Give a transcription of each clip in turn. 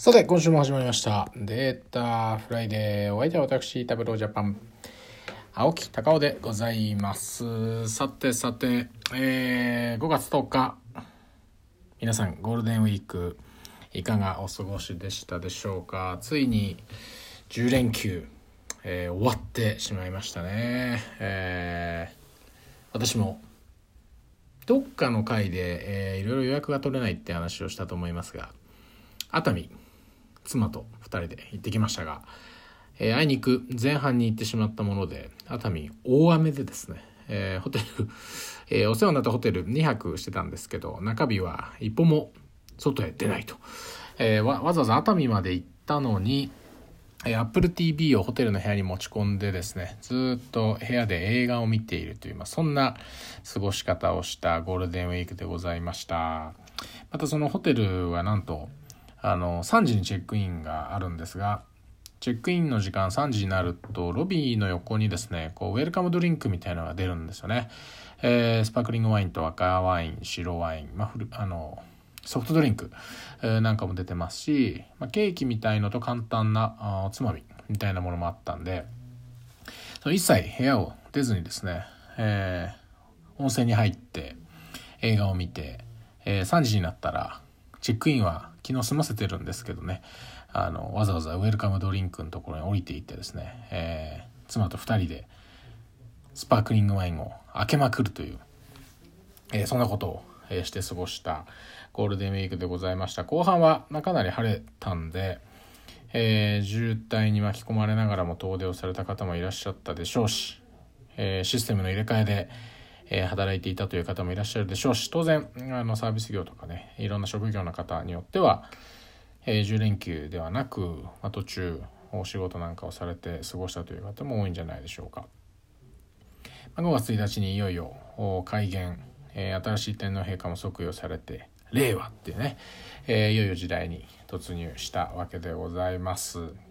さて、今週も始まりました。データフライデー。お相手は私、タブロージャパン。青木隆夫でございます。さてさて、えー、5月10日。皆さん、ゴールデンウィーク、いかがお過ごしでしたでしょうか？ついに、10連休、えー終わってしまいましたね。えー私も、どっかの回で、えーいろいろ予約が取れないって話をしたと思いますが、熱海、妻と2人で行ってきましたが、えーあいにく前半に行ってしまったもので熱海大雨でですね、えーホテル、えーお世話になったホテル2泊してたんですけど中日は一歩も外へ出ないと、えーわわざわざ熱海まで行ったのにえー Apple TV をホテルの部屋に持ち込んでですねずっと部屋で映画を見ているという、まあ、そんな過ごし方をしたゴールデンウィークでございました。またそのホテルはなんとあの3時にチェックインがあるんですがチェックインの時間3時になるとロビーの横にですねこうウェルカムドリンクみたいなのが出るんですよね、えースパークリングワインと赤ワイン白ワイン、まあ、フルあのソフトドリンク、えーなんかも出てますし、まあ、ケーキみたいのと簡単なおつまみみたいなものもあったんでその一切部屋を出ずにですね、えー温泉に入って映画を見て、えー3時になったらチェックインは昨日済ませてるんですけどね。あのわざわざウェルカムドリンクのところに降りていってですね、えー妻と2人でスパークリングワインを開けまくるという、えーそんなことを、えして過ごしたゴールデンウィークでございました。後半は、まあ、かなり晴れたんで、えー渋滞に巻き込まれながらも遠出をされた方もいらっしゃったでしょうし、えシステムの入れ替えで、え働いていたという方もいらっしゃるでしょうし当然あのサービス業とかねいろんな職業の方によっては、え10連休ではなく、ま、途中お仕事なんかをされて過ごしたという方も多いんじゃないでしょうか。ま5月1日にいよいよお改元、え新しい天皇陛下も即位をされて令和っていうね、えいよいよ時代に突入したわけでございます。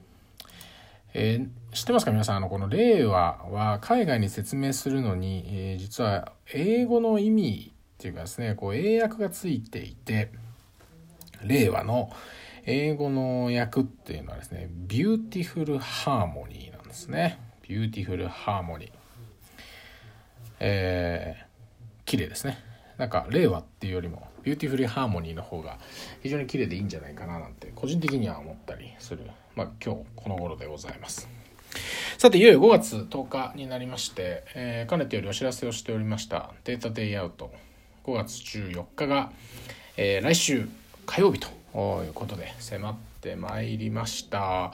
えー知ってますか皆さん？あのこの「令和」は海外に説明するのに、えー実は英語の意味っていうかですねこう英訳がついていて「令和」の英語の訳っていうのはですね「 Beautiful Harmony」なんですね。 Beautiful Harmony。えー綺麗ですねなんか令和っていうよりも Beautiful Harmony の方が非常に綺麗でいいんじゃないかななんて個人的には思ったりするまあ今日この頃でございます。さていよいよ5月10日になりまして、えーかねてよりお知らせをしておりましたデータデイアウト。5月14日が、えー来週火曜日ということで迫ってまいりました。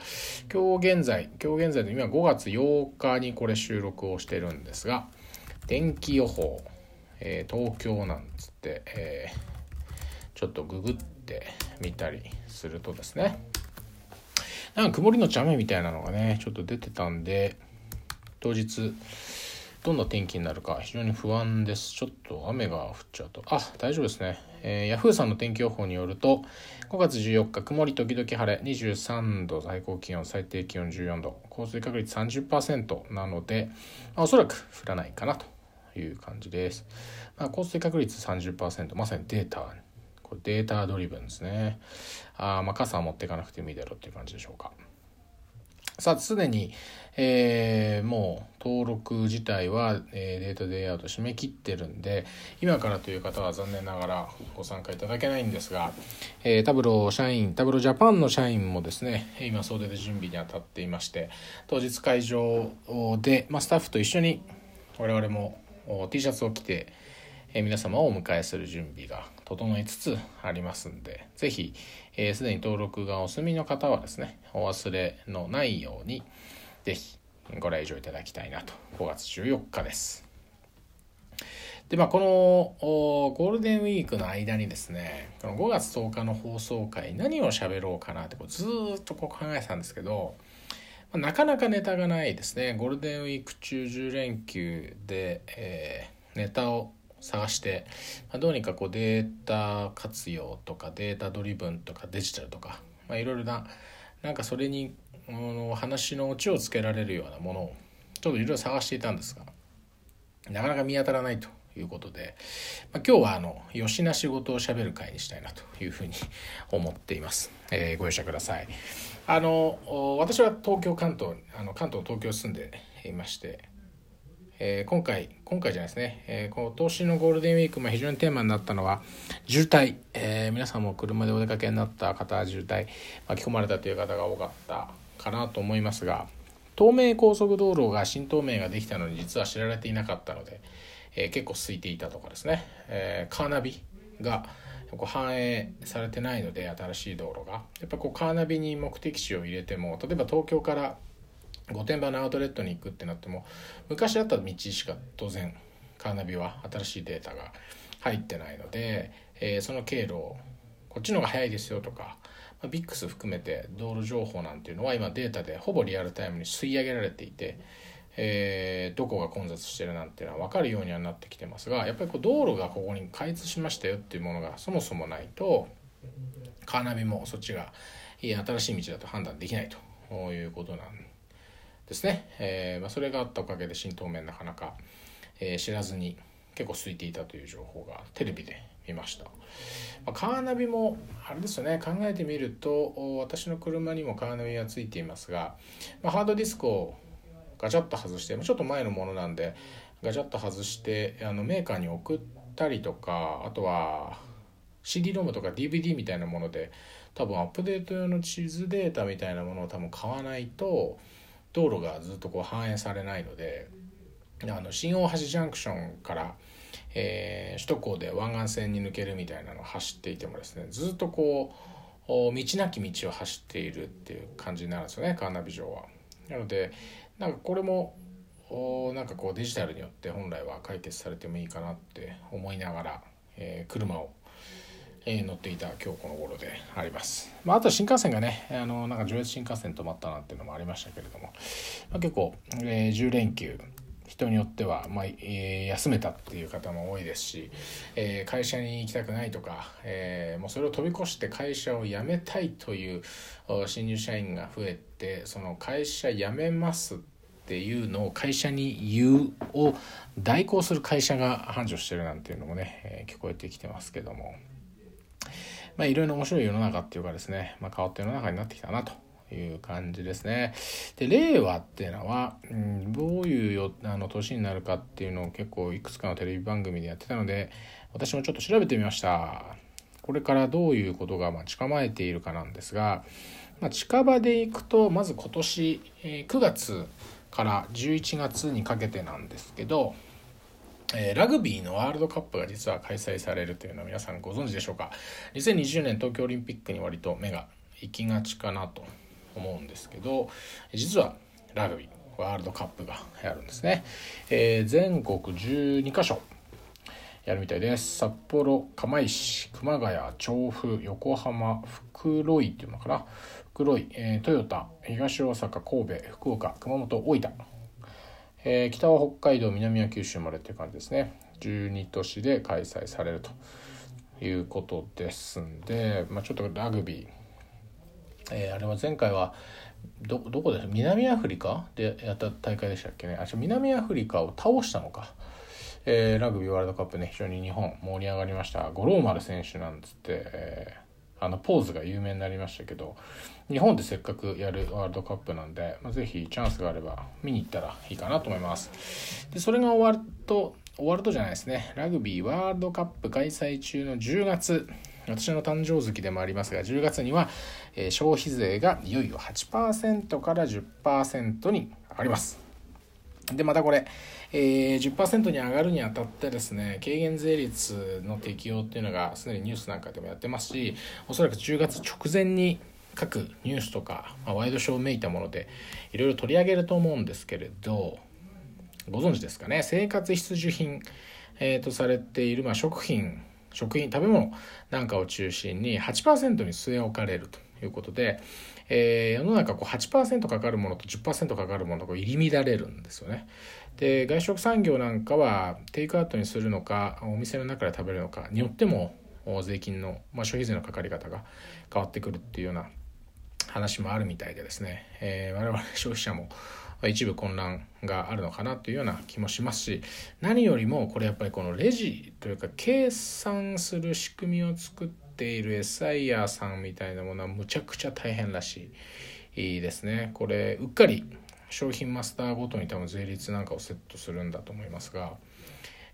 今日現在今日現在の今5月8日にこれ収録をしてるんですが天気予報、えー東京なんつって、えーちょっとググってみたりするとですねなんか曇りのち雨みたいなのがねちょっと出てたんで当日どんな天気になるか非常に不安です。ちょっと雨が降っちゃうと。あ大丈夫ですね、えー、ヤフーさんの天気予報によると5月14日曇り時々晴れ23度最高気温最低気温14度降水確率30%なので、まあおそらく降らないかなという感じです、まあ、降水確率30%まさにデータこれデータドリブンですね。あまあ傘は持っていかなくてもいいだろうっていう感じでしょうか。さあ、すでに、えーもう登録自体は、えーデータデイアウト締め切ってるんで、今からという方は残念ながらご参加いただけないんですが、えータブロー社員、タブロージャパンの社員もですね、今総出で準備に当たっていまして、当日会場で、まあ、スタッフと一緒に我々も T シャツを着て、えー皆様をお迎えする準備が整いつつありますんで、ぜひ、えーでに登録がお済みの方はですね、お忘れのないように、ぜひご来場いただきたいなと、5月14日です。で、まあ、このゴールデンウィークの間にですね、この5月10日の放送回、何を喋ろうかなってこうずっとこう考えてたんですけど、まあなかなかネタがないですね。ゴールデンウィーク中10連休で、えーネタを探して、まあ、どうにかこうデータ活用とかデータドリブンとかデジタルとか、まあ、いろいろななんかそれにあの話のオチをつけられるようなものをちょっといろいろ探していたんですがなかなか見当たらないということで、まあ、今日はあのよしな仕事をしゃべる会にしたいなというふうに 思っています、えー、ご容赦ください。あの私は東京関東あの関東東京住んでいましてえー、今回今回じゃないですね、えー、今年のゴールデンウィーク、まあ、非常にテーマになったのは渋滞、えー、皆さんも車でお出かけになった方渋滞。巻き込まれたという方が多かったかなと思いますが東名高速道路が新東名ができたのに実は知られていなかったので、え結構空いていたとかですね、えカーナビがこう反映されてないので新しい道路が。やっぱこうカーナビに目的地を入れても例えば東京から御殿場のアウトレットに行くってなっても昔あった道しか当然カーナビは新しいデータが入ってないので、えー、その経路をこっちの方が早いですよとか、まあ、ビックス含めて道路情報なんていうのは今データでほぼリアルタイムに吸い上げられていて、えー、どこが混雑してるなんていうのは分かるようにはなってきてますがやっぱりこう道路がここに開通しましたよっていうものがそもそもないとカーナビもそっちがいい新しい道だと判断できないということなんですですね、えー、まあ、それがあったおかげで新東名なかなか、えー、知らずに結構空いていたという情報がテレビで見ました、まあ、カーナビもあれですよね。考えてみると私の車にもカーナビがついていますが、まあ、ハードディスクをガチャッと外してちょっと前のものなんでガチャッと外してあのメーカーに送ったりとかあとは CD ロムとか DVD みたいなもので多分アップデート用の地図データみたいなものを多分買わないと道路がずっとこう反映されないのであの新大橋ジャンクションから、えー、首都高で湾岸線に抜けるみたいなのを走っていてもですねずっとこう道なき道を走っているっていう感じになるんですよねカーナビ上は。なのでなんかこれもなんかこうデジタルによって本来は解決されてもいいかなって思いながら、えー、車をえ、乗っていた今日この頃であります。まあ、あと新幹線がね、あの、なんか上越新幹線止まったなんていうのもありましたけれども、まあ、結構、えー、10連休、人によっては、まあえー、休めたっていう方も多いですし、えー、会社に行きたくないとか、えー、もうそれを飛び越して会社を辞めたいという新入社員が増えてその会社辞めますっていうのを会社に言うを代行する会社が繁盛してるなんていうのもね、え聞こえてきてますけども。まあ、いろいろ面白い世の中っていうかですね、まあ、変わった世の中になってきたなという感じですね。で令和っていうのは、うん、どういうよあの年になるかっていうのを結構いくつかのテレビ番組でやってたので私もちょっと調べてみました。これからどういうことがま近まえているかなんですが、まあ、近場でいくとまず今年、え9月から11月にかけてなんですけどえー、ラグビーのワールドカップが実は開催されるというのは皆さんご存知でしょうか？2020年東京オリンピックに割と目が行きがちかなと思うんですけど実はラグビーワールドカップがやるんですね、えー、全国12カ所やるみたいです。札幌釜石熊谷調布横浜袋井っていうのかな袋井、えー、豊田東大阪神戸福岡熊本大分えー、北は北海道南は九州までっていう感じですね。12都市で開催されるということですんで、まあ、ちょっとラグビー、えー、あれは前回はどどこで南アフリカでやった大会でしたっけね？あ南アフリカを倒したのか、えー、ラグビーワールドカップね非常に日本盛り上がりました。五郎丸選手なんつって、えー、あのポーズが有名になりましたけど日本でせっかくやるワールドカップなんで、まあ、ぜひチャンスがあれば見に行ったらいいかなと思います。で、それが終わると、終わるとじゃないですね、ラグビーワールドカップ開催中の10月、私の誕生月でもありますが、10月には、えー、消費税がいよいよ8%から10%に上がります。で、またこれ、えー、10%に上がるにあたってですね、軽減税率の適用っていうのがすでにニュースなんかでもやってますし、おそらく10月直前に各ニュースとか、まあ、ワイドショーをめいたものでいろいろ取り上げると思うんですけれどご存知ですかね？生活必需品、えー、とされている、まあ、食品食品食べ物なんかを中心に8%に据え置かれるということで、えー、世の中こう8%かかるものと10%かかるものが入り乱れるんですよね。で外食産業なんかはテイクアウトにするのかお店の中で食べるのかによっても税金の、まあ、消費税のかかり方が変わってくるっていうような話もあるみたいでですね、えー、我々消費者も一部混乱があるのかなというような気もしますし何よりもこれやっぱりこのレジというか計算する仕組みを作っている SIR さんみたいなものはむちゃくちゃ大変らしいですね。これうっかり商品マスターごとに多分税率なんかをセットするんだと思いますが、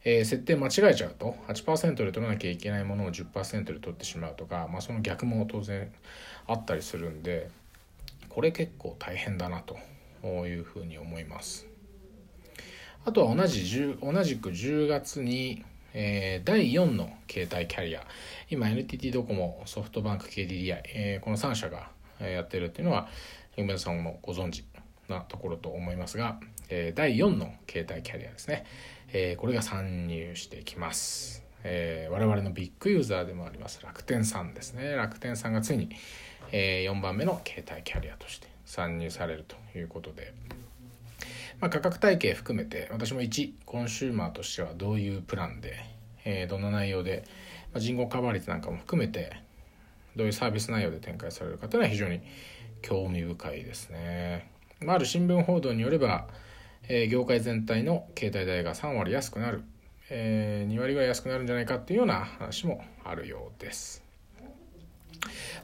えー、設定間違えちゃうと8%で取らなきゃいけないものを10%で取ってしまうとか、まあ、その逆も当然あったりするんでこれ結構大変だなというふうに思います。あとは同じ同じく10月に、えー、第4の携帯キャリア今 NTT ドコモソフトバンク KDDI、えー、この3社がやってるっていうのは梅田さんもご存知なところと思いますが、えー、第4の携帯キャリアですね、えこれが参入してきます、え我々のビッグユーザーでもあります楽天さんですね。楽天さんがついに、え4番目の携帯キャリアとして参入されるということで、まあ、価格体系含めて私も一コンシューマーとしてはどういうプランで、えー、どんな内容で、まあ、人口カバー率なんかも含めてどういうサービス内容で展開されるかというのは非常に興味深いですね。まあ、ある新聞報道によれば、え、業界全体の携帯代が3割安くなる、えー、2割ぐらい安くなるんじゃないかっていうような話もあるようです。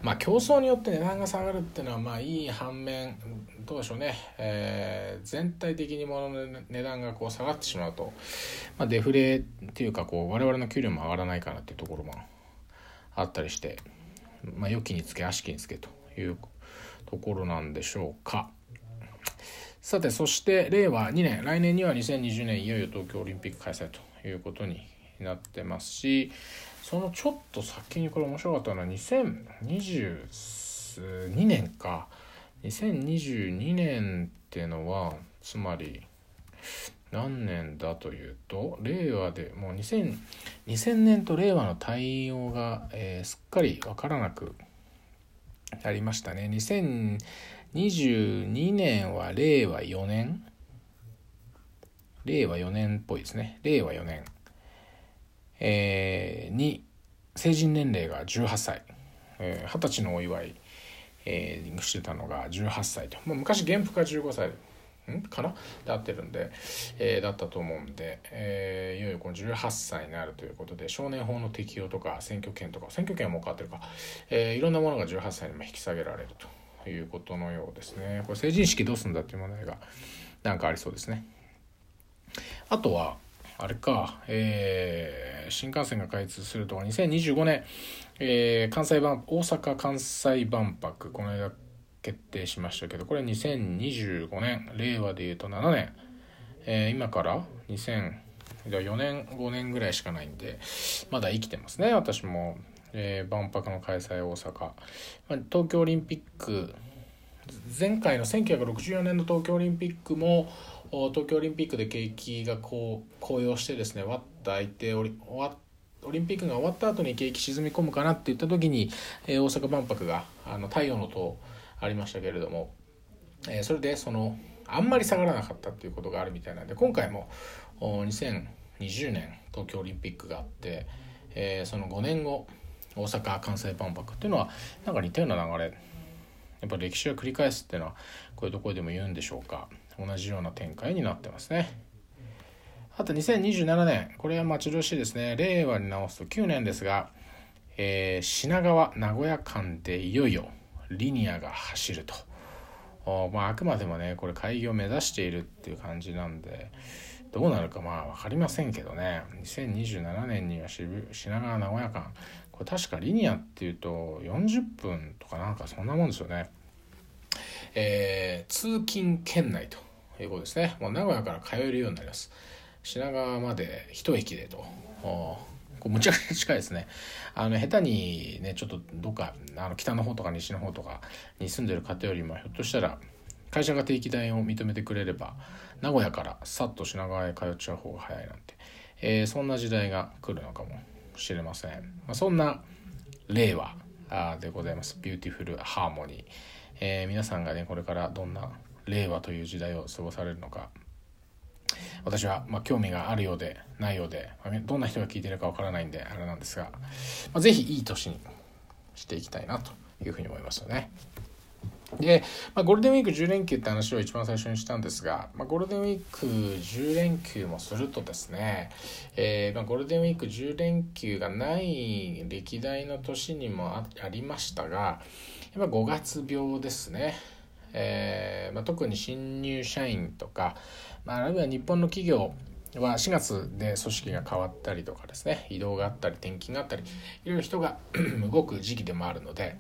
まあ競争によって値段が下がるっていうのはまあいい反面どうでしょうね、えー、全体的に物の値段がこう下がってしまうと、まあ、デフレっていうかこう我々の給料も上がらないかなっていうところもあったりして、まあ、良きにつけ悪しきにつけというところなんでしょうか。さてそして令和2年来年には2020年いよいよ東京オリンピック開催ということになってますしそのちょっと先にこれ面白かったのは2022年か。2022年ってのはつまり何年だというと令和でもう 2000, 2000年と令和の対応が、えー、すっかり分からなくなりましたね。2022年は令和4年。令和4年っぽいですね。令和4年。えー、に成人年齢が18歳、えー、20歳のお祝い、えー、してたのが18歳と、まあ、昔原付が15歳。ん？かな？で合ってるんで、えー、だったと思うんで、えー、いよいよこの18歳になるということで少年法の適用とか選挙権とか選挙権はもう変わってるか、えー、いろんなものが18歳に引き下げられるということのようですね。これ成人式どうするんだっていう問題がなんかありそうですね。あとはあれか、えー、新幹線が開通すると2025年、えー、関西万大阪・関西万博この間決定しましたけどこれ2025年令和でいうと7年、えー、今から2004年5年ぐらいしかないんでまだ生きてますね私も、えー、万博の開催大阪、ま、東京オリンピック前回の1964年の東京オリンピックも東京オリンピックで景気がこう高揚してですねわった相手オリオリンピックが終わった後に景気沈み込むかなって言った時に、えー、大阪万博があの太陽の塔ありましたけれども、えー、それでそのあんまり下がらなかったっていうことがあるみたいなんで今回も2020年東京オリンピックがあって、えー、その5年後大阪・関西万博っていうのはなんか似たような流れやっぱ歴史を繰り返すっていうのはこういうところでも言うんでしょうか。同じような展開になってますね。あと2027年これは待ち遠しいですね。令和に直すと9年ですが、えー、品川名古屋間でいよいよリニアが走ると。まあ、あくまでもねこれ開業を目指しているっていう感じなんでどうなるかまあ分かりませんけどね。2027年には品川名古屋間。これ確かリニアっていうと40分とかなんかそんなもんですよね。えー、通勤圏内と。いうことですね。もう名古屋から通えるようになります。品川まで一駅でと。こうむちゃくちゃ近いですね。あの下手にねちょっとどっかあの北の方とか西の方とかに住んでる方よりもひょっとしたら会社が定期代を認めてくれれば名古屋からさっと品川へ通っちゃう方が早いなんて、えー、そんな時代が来るのかもしれません、まあ、そんな令和でございます。 Beautiful Harmony、えー、皆さんがねこれからどんな令和という時代を過ごされるのか私はま興味があるようでないようで、どんな人が聞いてるかわからないんであれなんですが、まあ、ぜひいい年にしていきたいなというふうに思いますよね。で、まあ、ゴールデンウィーク10連休って話を一番最初にしたんですが、まあ、ゴールデンウィーク10連休もするとですね、えー、まあ、ゴールデンウィーク10連休がない歴代の年にもありましたがやっぱ5月病ですね。えー、ま特に新入社員とか、まあ、あるいは日本の企業は4月で組織が変わったりとかですね移動があったり転勤があったりいろいろ人が 動く時期でもあるので。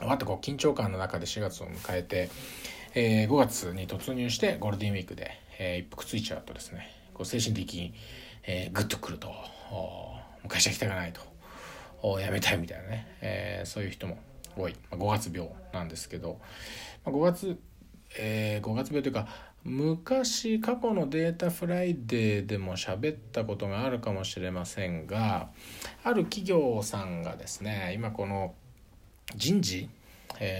わっとこう緊張感の中で4月を迎えて、えー、5月に突入してゴールデンウィークで、えー、一服ついちゃうとですねこう精神的に、えー、グッとくると会社行きたくないと辞めたいみたいなね、えー、そういう人も多い、まあ、5月病なんですけど、5月、えー、5月病というか昔過去のデータフライデーでも喋ったことがあるかもしれませんがある企業さんがですね今この人事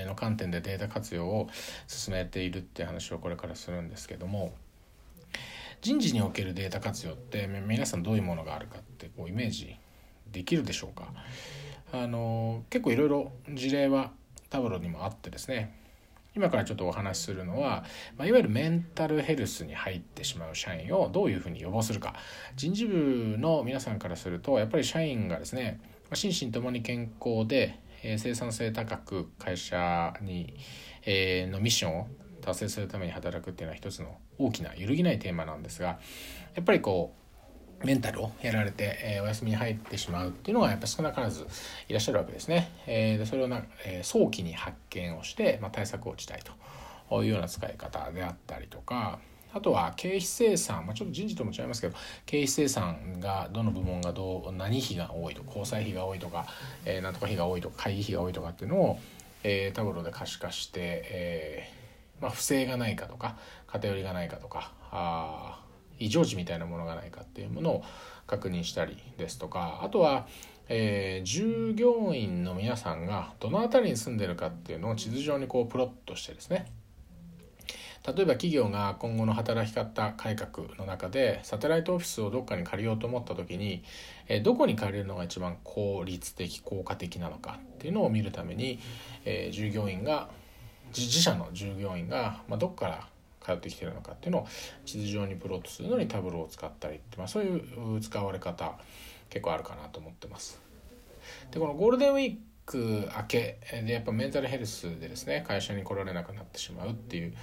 の観点でデータ活用を進めているっていう話をこれからするんですけども人事におけるデータ活用って皆さんどういうものがあるかってこうイメージできるでしょうか？あの結構いろいろ事例はタブロにもあってですね今からちょっとお話しするのは、まあ、いわゆるメンタルヘルスに入ってしまう社員をどういうふうに予防するか。人事部の皆さんからするとやっぱり社員がですね心身ともに健康でえ生産性高く会社に、えのミッションを達成するために働くっていうのは一つの大きな揺るぎないテーマなんですがやっぱりこうメンタルをやられて、えお休みに入ってしまうっていうのがやっぱ少なからずいらっしゃるわけですね。えでそれをな、え早期に発見をして、まあ、対策をしたいというような使い方であったりとかあとは経費生産、まあ、ちょっと人事とも違いますけど経費生産がどの部門がどう何費が多いとか交際費が多いとか、えー、なんとか費が多いとか会議費が多いとかっていうのを、えー、タブローで可視化して、えーまあ、不正がないかとか偏りがないかとかあ異常値みたいなものがないかっていうものを確認したりですとかあとは、えー、従業員の皆さんがどの辺りに住んでるかっていうのを地図上にこうプロットしてですね。例えば企業が今後の働き方改革の中でサテライトオフィスをどっかに借りようと思った時にえどこに借りるのが一番効率的効果的なのかっていうのを見るために、え従業員が自社の従業員が、まあ、どこから通ってきてるのかっていうのを地図上にプロットするのにタブローを使ったりって、まあ、そういう使われ方結構あるかなと思ってます。でこのゴールデンウィーク明けでやっぱメンタルヘルスでですね会社に来られなくなってしまうっていう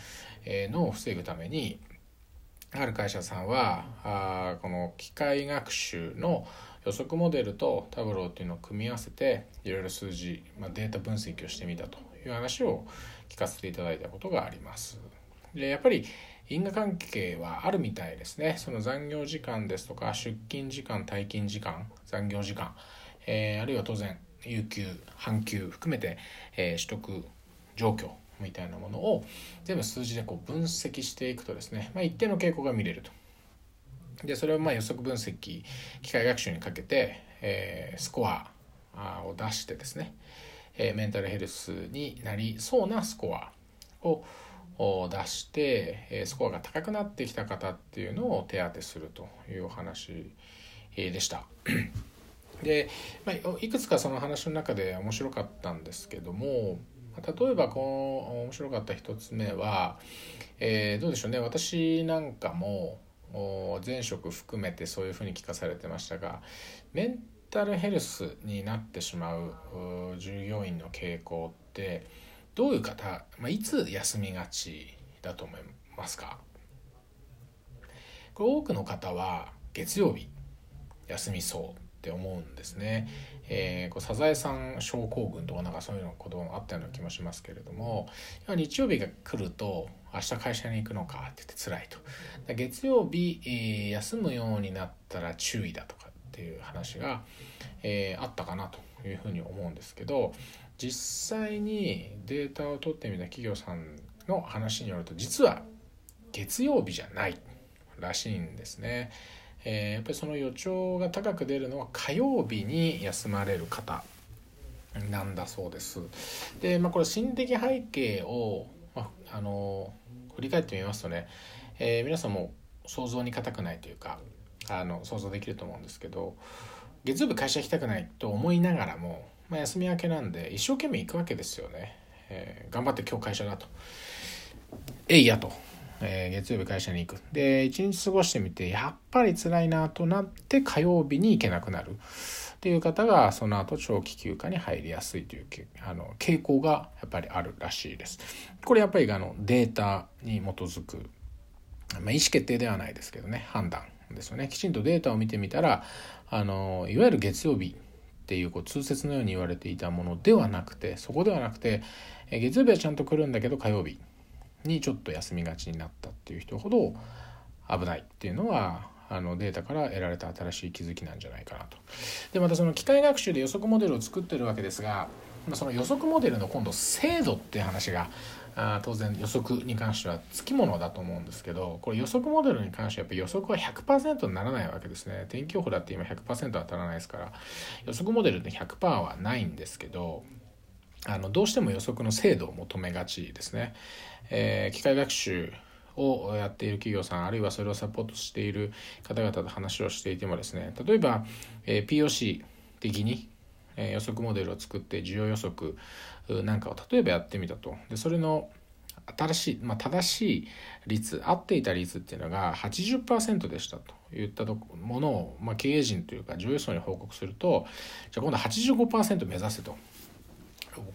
のを防ぐためにある会社さんはあこの機械学習の予測モデルとタブローっていうのを組み合わせていろいろ数字、まあ、データ分析をしてみたという話を聞かせていただいたことがあります。でやっぱり因果関係はあるみたいですね。その残業時間ですとか出勤時間退勤時間残業時間、えー、あるいは当然有給半休含めて、えー、取得状況みたいなものを全部数字でこう分析していくとですね、まあ、一定の傾向が見れると。でそれをまあ予測分析機械学習にかけて、えー、スコアを出してですね、え、メンタルヘルスになりそうなスコアを出して、えスコアが高くなってきた方っていうのを手当てするというお話でした。で、まあ、いくつかその話の中で面白かったんですけども例えばこの面白かった一つ目は、えー、どうでしょうね私なんかも前職含めてそういうふうに聞かされてましたがメンタルヘルスになってしまう従業員の傾向ってどういう方、まあ、いつ休みがちだと思いますか？これ多くの方は月曜日休みそうって思うんですね。えー、こうサザエさん症候群とかなんかそういうの言葉あったような気もしますけれども日曜日が来ると明日会社に行くのかって言って辛いと月曜日、えー、休むようになったら注意だとかっていう話が、えー、あったかなというふうに思うんですけど実際にデータを取ってみた企業さんの話によると実は月曜日じゃないらしいんですね。えー、やっぱりその予兆が高く出るのは火曜日に休まれる方なんだそうです。で、まあ、これ心理的背景を、まあ、あの振り返ってみますとね、えー、皆さんも想像に難くないというかあの想像できると思うんですけど月曜日会社行きたくないと思いながらも、まあ、休み明けなんで一生懸命行くわけですよね。えー、頑張って今日会社だと。えいやと。えー、月曜日会社に行く。で、一日過ごしてみて、やっぱり辛いなとなって火曜日に行けなくなる。っていう方がその後長期休暇に入りやすいというあの傾向がやっぱりあるらしいです。これやっぱりあのデータに基づく、まあ、意思決定ではないですけどね判断ですよね。きちんとデータを見てみたらあのいわゆる月曜日っていうこう通説のように言われていたものではなくてそこではなくて月曜日はちゃんと来るんだけど火曜日にちょっと休みがちになったっていう人ほど危ないっていうのはあのデータから得られた新しい気づきなんじゃないかなと。でまたその機械学習で予測モデルを作ってるわけですがその予測モデルの今度精度っていう話があ当然予測に関してはつきものだと思うんですけどこれ予測モデルに関してはやっぱ予測は100%にならないわけですね。天気予報だって今100%当たらないですから予測モデルで100%はないんですけどあのどうしても予測の精度を求めがちですね、えー、機械学習をやっている企業さんあるいはそれをサポートしている方々と話をしていてもですね例えば、えー、POC 的に、え、予測モデルを作って需要予測なんかを例えばやってみたと。でそれの新しい、まあ、正しい率合っていた率っていうのが80%でしたといったものを、まあ、経営陣というか上位層に報告するとじゃあ今度は85%目指せと。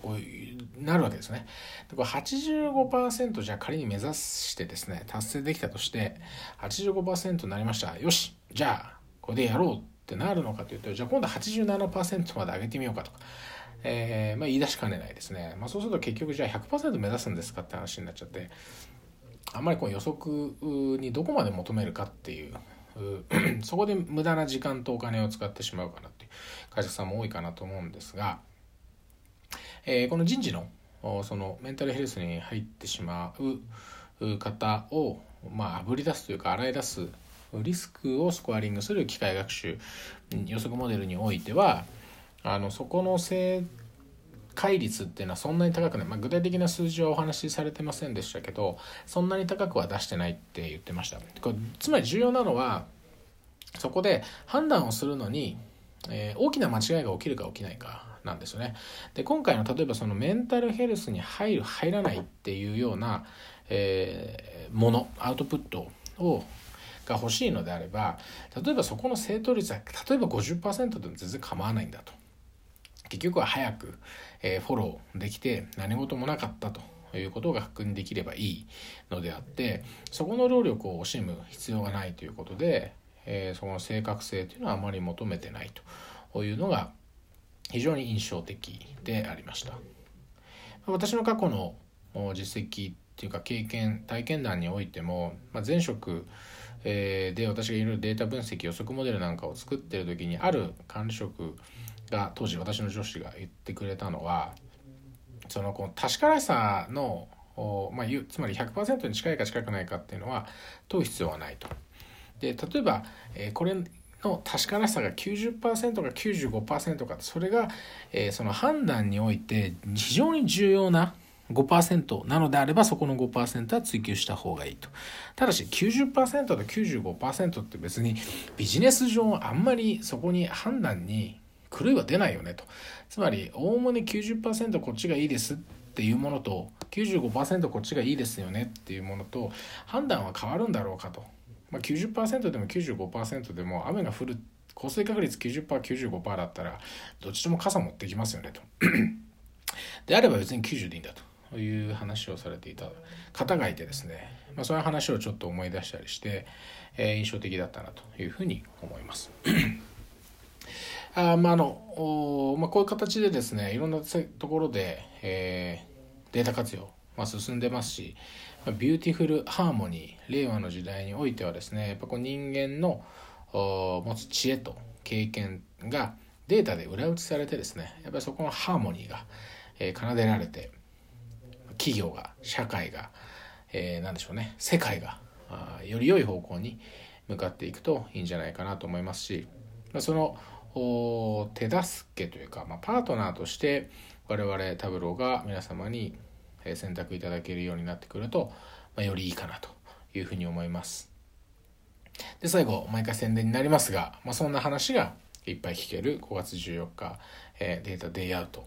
こうなるわけですね。でこれ85%じゃあ仮に目指してですね達成できたとして85%になりました。よしじゃあこれでやろうってなるのかというとじゃあ今度は87%まで上げてみようかとか、えー、まあ、言い出しかねないですね、まあ、そうすると結局じゃあ100%目指すんですかって話になっちゃってあんまりこう予測にどこまで求めるかっていうそこで無駄な時間とお金を使ってしまうかなっていう会社さんも多いかなと思うんですが。えー、この人事のそのメンタルヘルスに入ってしまう方をまあぶり出すというか洗い出すリスクをスコアリングする機械学習予測モデルにおいてはあのそこの正解率っていうのはそんなに高くない、まあ、具体的な数字はお話しされてませんでしたけどそんなに高くは出してないって言ってました。これつまり重要なのはそこで判断をするのに、えー、大きな間違いが起きるか起きないかなんですよね。で今回の例えばそのメンタルヘルスに入る入らないっていうような、えー、ものアウトプットをが欲しいのであれば例えばそこの正答率は例えば50%でも全然構わないんだと。結局は早く、え、フォローできて何事もなかったということが確認できればいいのであってそこの労力を惜しむ必要がないということで、えー、その正確性というのはあまり求めてないというのが非常に印象的でありました。私の過去の実績っていうか経験体験談においても、ま、前職、で私がいろいろデータ分析予測モデルなんかを作ってる時にある管理職が当時私の上司が言ってくれたのはそのこの確からしさのまあ、つまり100%に近いか近くないかっていうのは問う必要はないと。で例えば、えー、これの確からしさが90%か95%かそれが、えー、その判断において非常に重要な5%なのであればそこの5%は追求した方がいいと。ただし90%と95%って別にビジネス上あんまりそこに判断に狂いは出ないよねと。つまりおおむね90%こっちがいいですっていうものと95%こっちがいいですよねっていうものと判断は変わるんだろうかと。まあ、90%でも95%でも雨が降る降水確率 90%95% だったらどっちとも傘持ってきますよねと。であれば別に90でいいんだという話をされていた方がいてですね、まあ、そういう話をちょっと思い出したりして、えー、印象的だったなというふうに思います。あまああのまあ、こういう形でですねいろんなところで、えー、データ活用、まあ、進んでますしま Beautiful Harmony 令和の時代においてはですねやっぱこう人間の持つ知恵と経験がデータで裏打ちされてですねやっぱりそこのハーモニーが、えー、奏でられて企業が社会が、えー、何でしょうね世界があより良い方向に向かっていくといいんじゃないかなと思いますし、まあ、その手助けというか、まあ、パートナーとして我々タブローが皆様に選択いただけるようになってくると、まあ、よりいいかなというふうに思います。で、最後、毎回宣伝になりますが、まあ、そんな話がいっぱい聞ける5月14日、えー、データデイアウト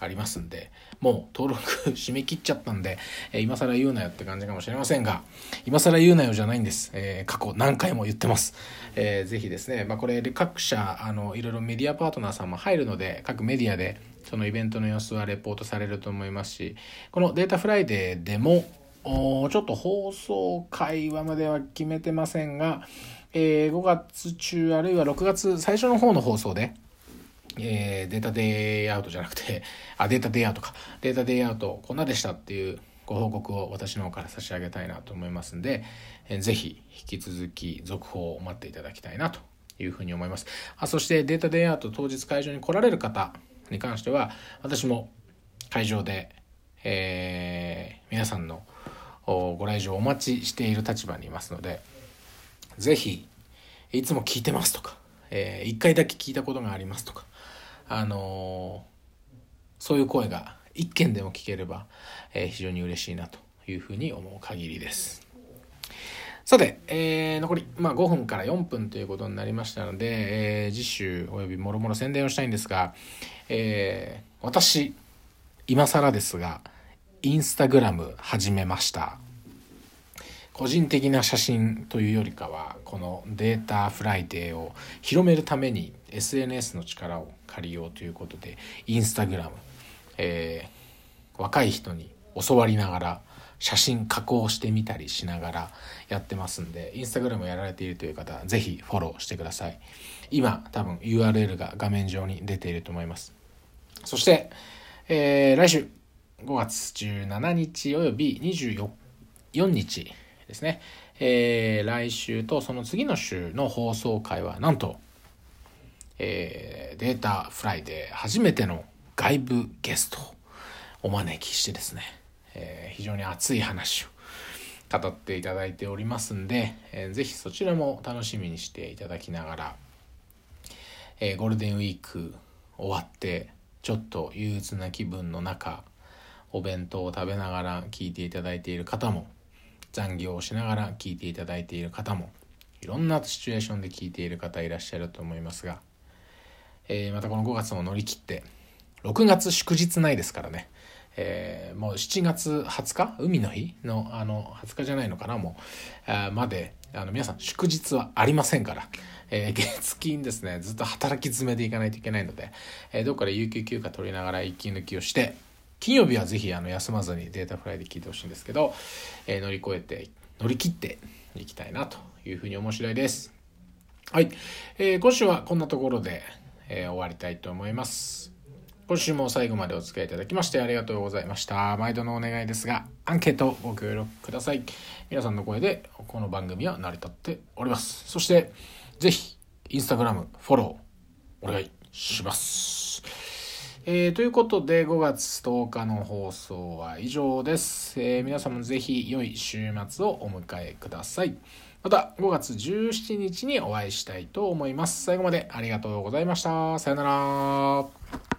ありますんで、もう登録締め切っちゃったんで、えー、今更言うなよって感じかもしれませんが、今更言うなよじゃないんです。えー、過去何回も言ってます。えー、ぜひですね、まあ、これ各社、あの、いろいろメディアパートナーさんも入るので、各メディアでそのイベントの様子はレポートされると思いますし、このデータフライデーでも、ちょっと放送回はまでは決めてませんが、えー、5月中あるいは6月最初の方の放送で、えー、データデイアウトじゃなくて、あ、データデイアウトか。データデイアウトこんなでしたっていうご報告を私の方から差し上げたいなと思いますんで、えー、ぜひ引き続き続報を待っていただきたいなというふうに思います。あそしてデータデイアウト当日会場に来られる方に関しては、私も会場で、えー、皆さんのご来場お待ちしている立場にいますので、ぜひ、いつも聞いてますとか、えー、1回だけ聞いたことがありますとか、あのー、そういう声が一件でも聞ければ、えー、非常に嬉しいなというふうに思う限りです。さて、えー、残り、まあ、5分から4分ということになりましたので、えー、次週およびもろもろ宣伝をしたいんですが、えー、私、今更ですが、インスタグラム始めました。個人的な写真というよりかはこのデータフライデーを広めるために SNS の力を借りようということでインスタグラム、えー、若い人に教わりながら写真加工してみたりしながらやってますんでインスタグラムやられているという方是非フォローしてください。今多分 URL が画面上に出ていると思います。そして、えー、来週5月17日および24日ですね、えー、来週とその次の週の放送回はなんと、えー、データフライデー初めての外部ゲストをお招きしてですね、えー、非常に熱い話を語っていただいておりますんで、えー、ぜひそちらも楽しみにしていただきながら、えー、ゴールデンウィーク終わってちょっと憂鬱な気分の中お弁当を食べながら聞いていただいている方も残業をしながら聞いていただいている方もいろんなシチュエーションで聞いている方いらっしゃると思いますが、えー、またこの5月も乗り切って6月祝日ないですからね、えー、もう7月20日？海の日のあの20日じゃないのかなもう。あまであの皆さん祝日はありませんから、えー、月金ですね。ずっと働き詰めでいかないといけないので、えー、どっかで有給休暇取りながら息抜きをして金曜日はぜひあの休まずにデータフライで聞いてほしいんですけど、えー、乗り越えて、乗り切っていきたいなというふうに面白いです。はい。えー、今週はこんなところで、えー、終わりたいと思います。今週も最後までお付き合いいただきましてありがとうございました。毎度のお願いですが、アンケートご協力ください。皆さんの声でこの番組は成り立っております。そして、ぜひ、インスタグラム、フォロー、お願いします。えー、ということで5月10日の放送は以上です。えー、皆様ぜひ良い週末をお迎えください。また5月17日にお会いしたいと思います。最後までありがとうございました。さよなら。